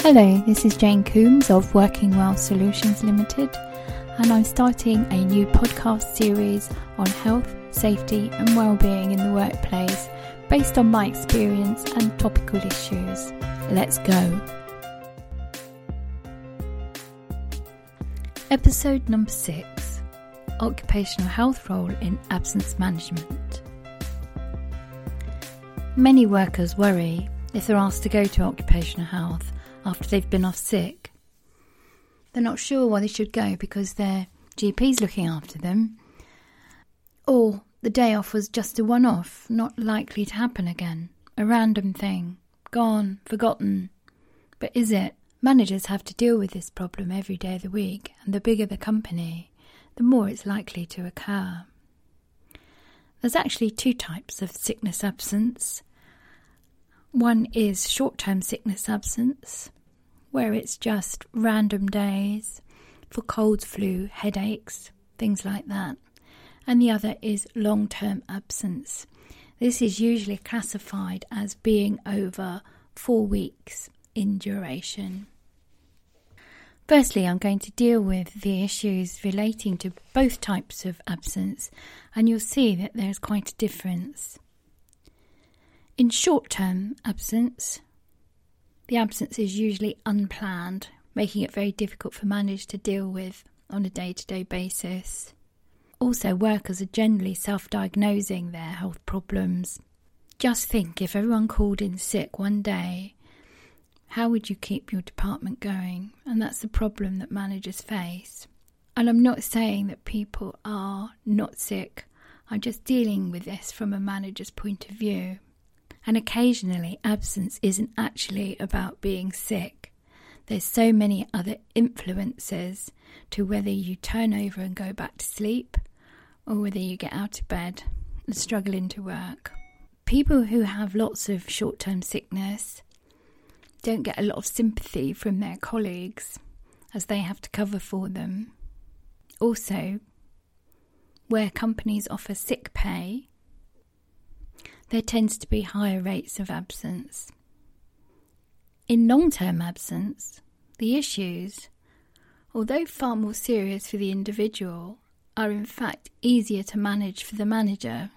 Hello, this is Jane Coombs of Working Well Solutions Limited, and I'm starting a new podcast series on health, safety, and well-being in the workplace based on my experience and topical issues. Let's go. Episode number 6 Occupational Health Role in Absence Management. Many workers worry if they're asked to go to occupational health after they've been off sick. They're not sure why they should go because their GP's looking after them, or the day off was just a one off, not likely to happen again, a random thing, gone, forgotten. But is it? Managers have to deal with this problem every day of the week, and the bigger the company, the more it's likely to occur. There's actually two types of sickness absence. One is short term sickness absence, where it's just random days for colds, flu, headaches, things like that. And the other is long term absence. This is usually classified as being over four weeks in duration. Firstly, I'm going to deal with the issues relating to both types of absence, and you'll see that there's quite a difference. In short term absence, the absence is usually unplanned, making it very difficult for managers to deal with on a day to day basis. Also, workers are generally self diagnosing their health problems. Just think if everyone called in sick one day, how would you keep your department going? And that's the problem that managers face. And I'm not saying that people are not sick, I'm just dealing with this from a manager's point of view. And occasionally, absence isn't actually about being sick. There's so many other influences to whether you turn over and go back to sleep or whether you get out of bed and struggle into work. People who have lots of short term sickness don't get a lot of sympathy from their colleagues as they have to cover for them. Also, where companies offer sick pay, there tends to be higher rates of absence. In long term absence, the issues, although far more serious for the individual, are in fact easier to manage for the manager.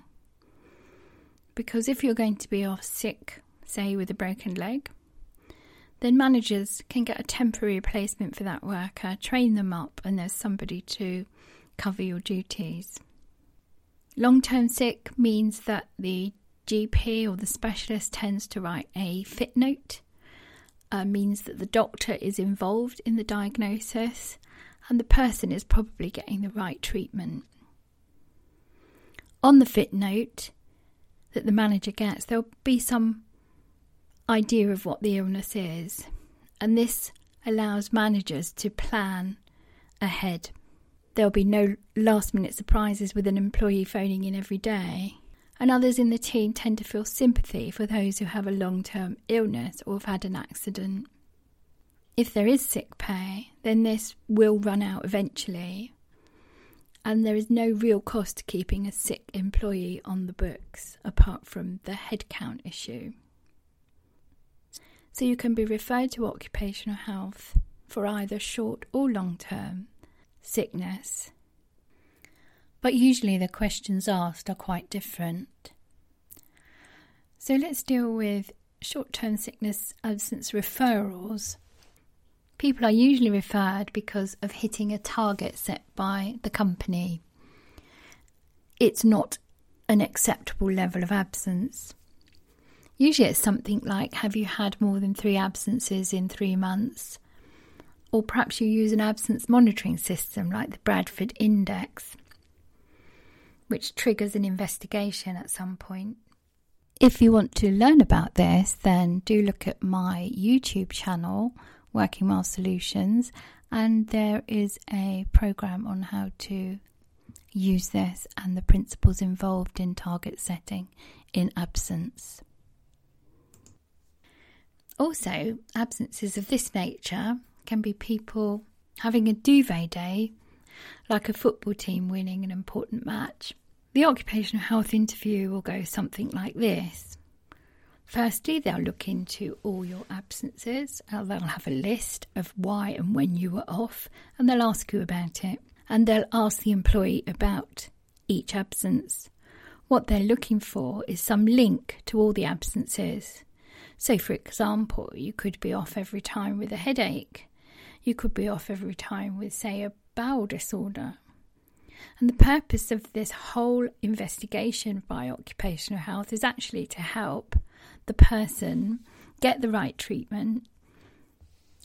Because if you're going to be off sick, say with a broken leg, then managers can get a temporary replacement for that worker, train them up, and there's somebody to cover your duties. Long term sick means that the GP or the specialist tends to write a fit note, uh, means that the doctor is involved in the diagnosis and the person is probably getting the right treatment. On the fit note that the manager gets, there'll be some idea of what the illness is, and this allows managers to plan ahead. There'll be no last minute surprises with an employee phoning in every day and others in the team tend to feel sympathy for those who have a long term illness or have had an accident. If there is sick pay, then this will run out eventually, and there is no real cost to keeping a sick employee on the books apart from the headcount issue. So you can be referred to occupational health for either short or long term sickness but usually the questions asked are quite different. So let's deal with short term sickness absence referrals. People are usually referred because of hitting a target set by the company. It's not an acceptable level of absence. Usually it's something like Have you had more than three absences in three months? Or perhaps you use an absence monitoring system like the Bradford Index which triggers an investigation at some point. If you want to learn about this, then do look at my YouTube channel, Working Well Solutions, and there is a program on how to use this and the principles involved in target setting in absence. Also, absences of this nature can be people having a duvet day, like a football team winning an important match, the occupational health interview will go something like this Firstly, they'll look into all your absences. Uh, they'll have a list of why and when you were off, and they'll ask you about it. And they'll ask the employee about each absence. What they're looking for is some link to all the absences. So, for example, you could be off every time with a headache. You could be off every time with, say, a bowel disorder. And the purpose of this whole investigation by occupational health is actually to help the person get the right treatment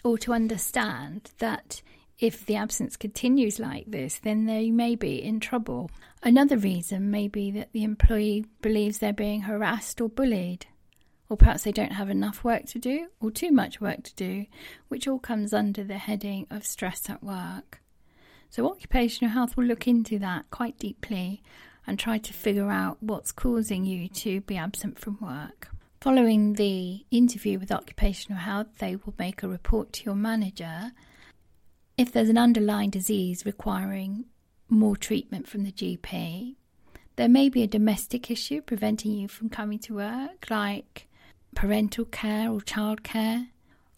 or to understand that if the absence continues like this, then they may be in trouble. Another reason may be that the employee believes they're being harassed or bullied, or perhaps they don't have enough work to do or too much work to do, which all comes under the heading of stress at work. So, occupational health will look into that quite deeply and try to figure out what's causing you to be absent from work. Following the interview with occupational health, they will make a report to your manager. If there's an underlying disease requiring more treatment from the GP, there may be a domestic issue preventing you from coming to work, like parental care or childcare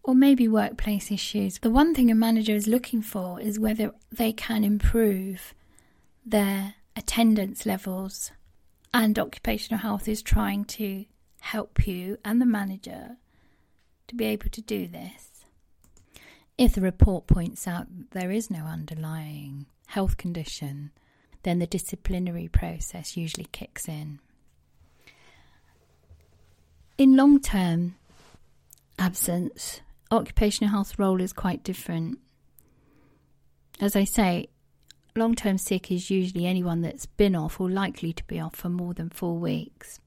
or maybe workplace issues. The one thing a manager is looking for is whether they can improve their attendance levels, and occupational health is trying to help you and the manager to be able to do this. If the report points out that there is no underlying health condition, then the disciplinary process usually kicks in. In long term absence, occupational health role is quite different. As I say, long term sick is usually anyone that's been off or likely to be off for more than four weeks.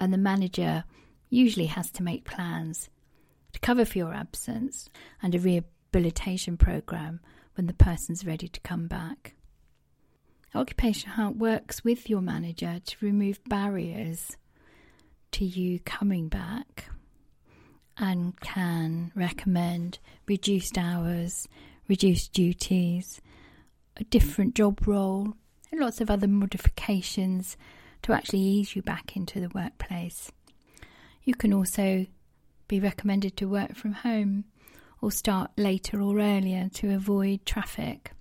And the manager usually has to make plans to cover for your absence and a rehabilitation program when the person's ready to come back. Occupational health works with your manager to remove barriers to you coming back and can recommend reduced hours, reduced duties, a different job role, and lots of other modifications to actually ease you back into the workplace. You can also be recommended to work from home or start later or earlier to avoid traffic.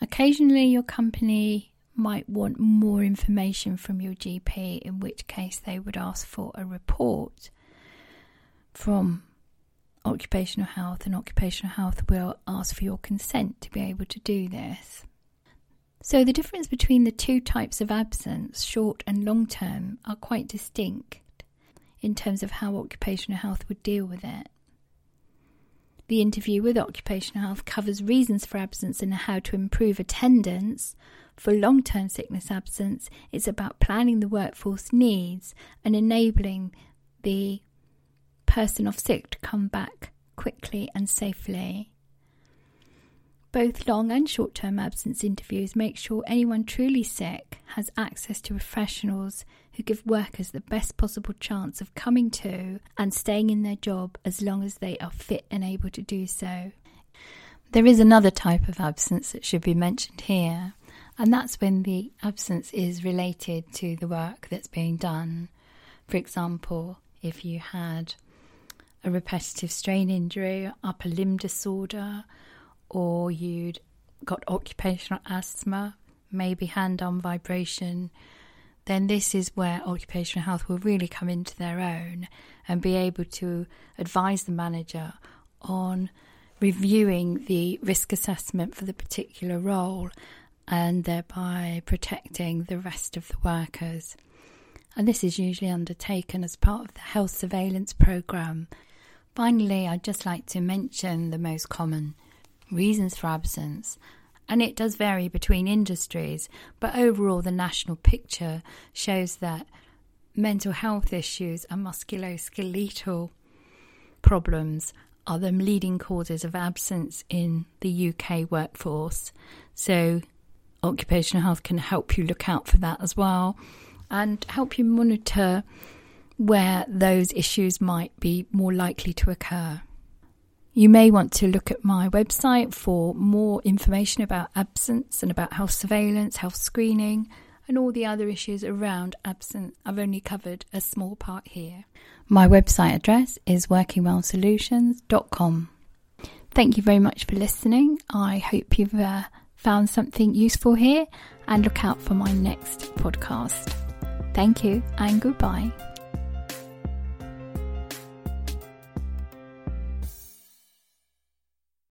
Occasionally, your company might want more information from your GP, in which case they would ask for a report from occupational health, and occupational health will ask for your consent to be able to do this. So, the difference between the two types of absence, short and long term, are quite distinct in terms of how occupational health would deal with it. The interview with occupational health covers reasons for absence and how to improve attendance. For long term sickness absence, it's about planning the workforce needs and enabling the person off sick to come back quickly and safely. Both long and short term absence interviews make sure anyone truly sick has access to professionals who give workers the best possible chance of coming to and staying in their job as long as they are fit and able to do so. There is another type of absence that should be mentioned here, and that's when the absence is related to the work that's being done. For example, if you had a repetitive strain injury, upper limb disorder, or you'd got occupational asthma, maybe hand arm vibration, then this is where occupational health will really come into their own and be able to advise the manager on reviewing the risk assessment for the particular role and thereby protecting the rest of the workers. And this is usually undertaken as part of the health surveillance programme Finally, I'd just like to mention the most common reasons for absence. And it does vary between industries, but overall, the national picture shows that mental health issues and musculoskeletal problems are the leading causes of absence in the UK workforce. So, occupational health can help you look out for that as well and help you monitor where those issues might be more likely to occur. You may want to look at my website for more information about absence and about health surveillance, health screening, and all the other issues around absence. I've only covered a small part here. My website address is workingwellsolutions.com. Thank you very much for listening. I hope you've uh, found something useful here and look out for my next podcast. Thank you and goodbye.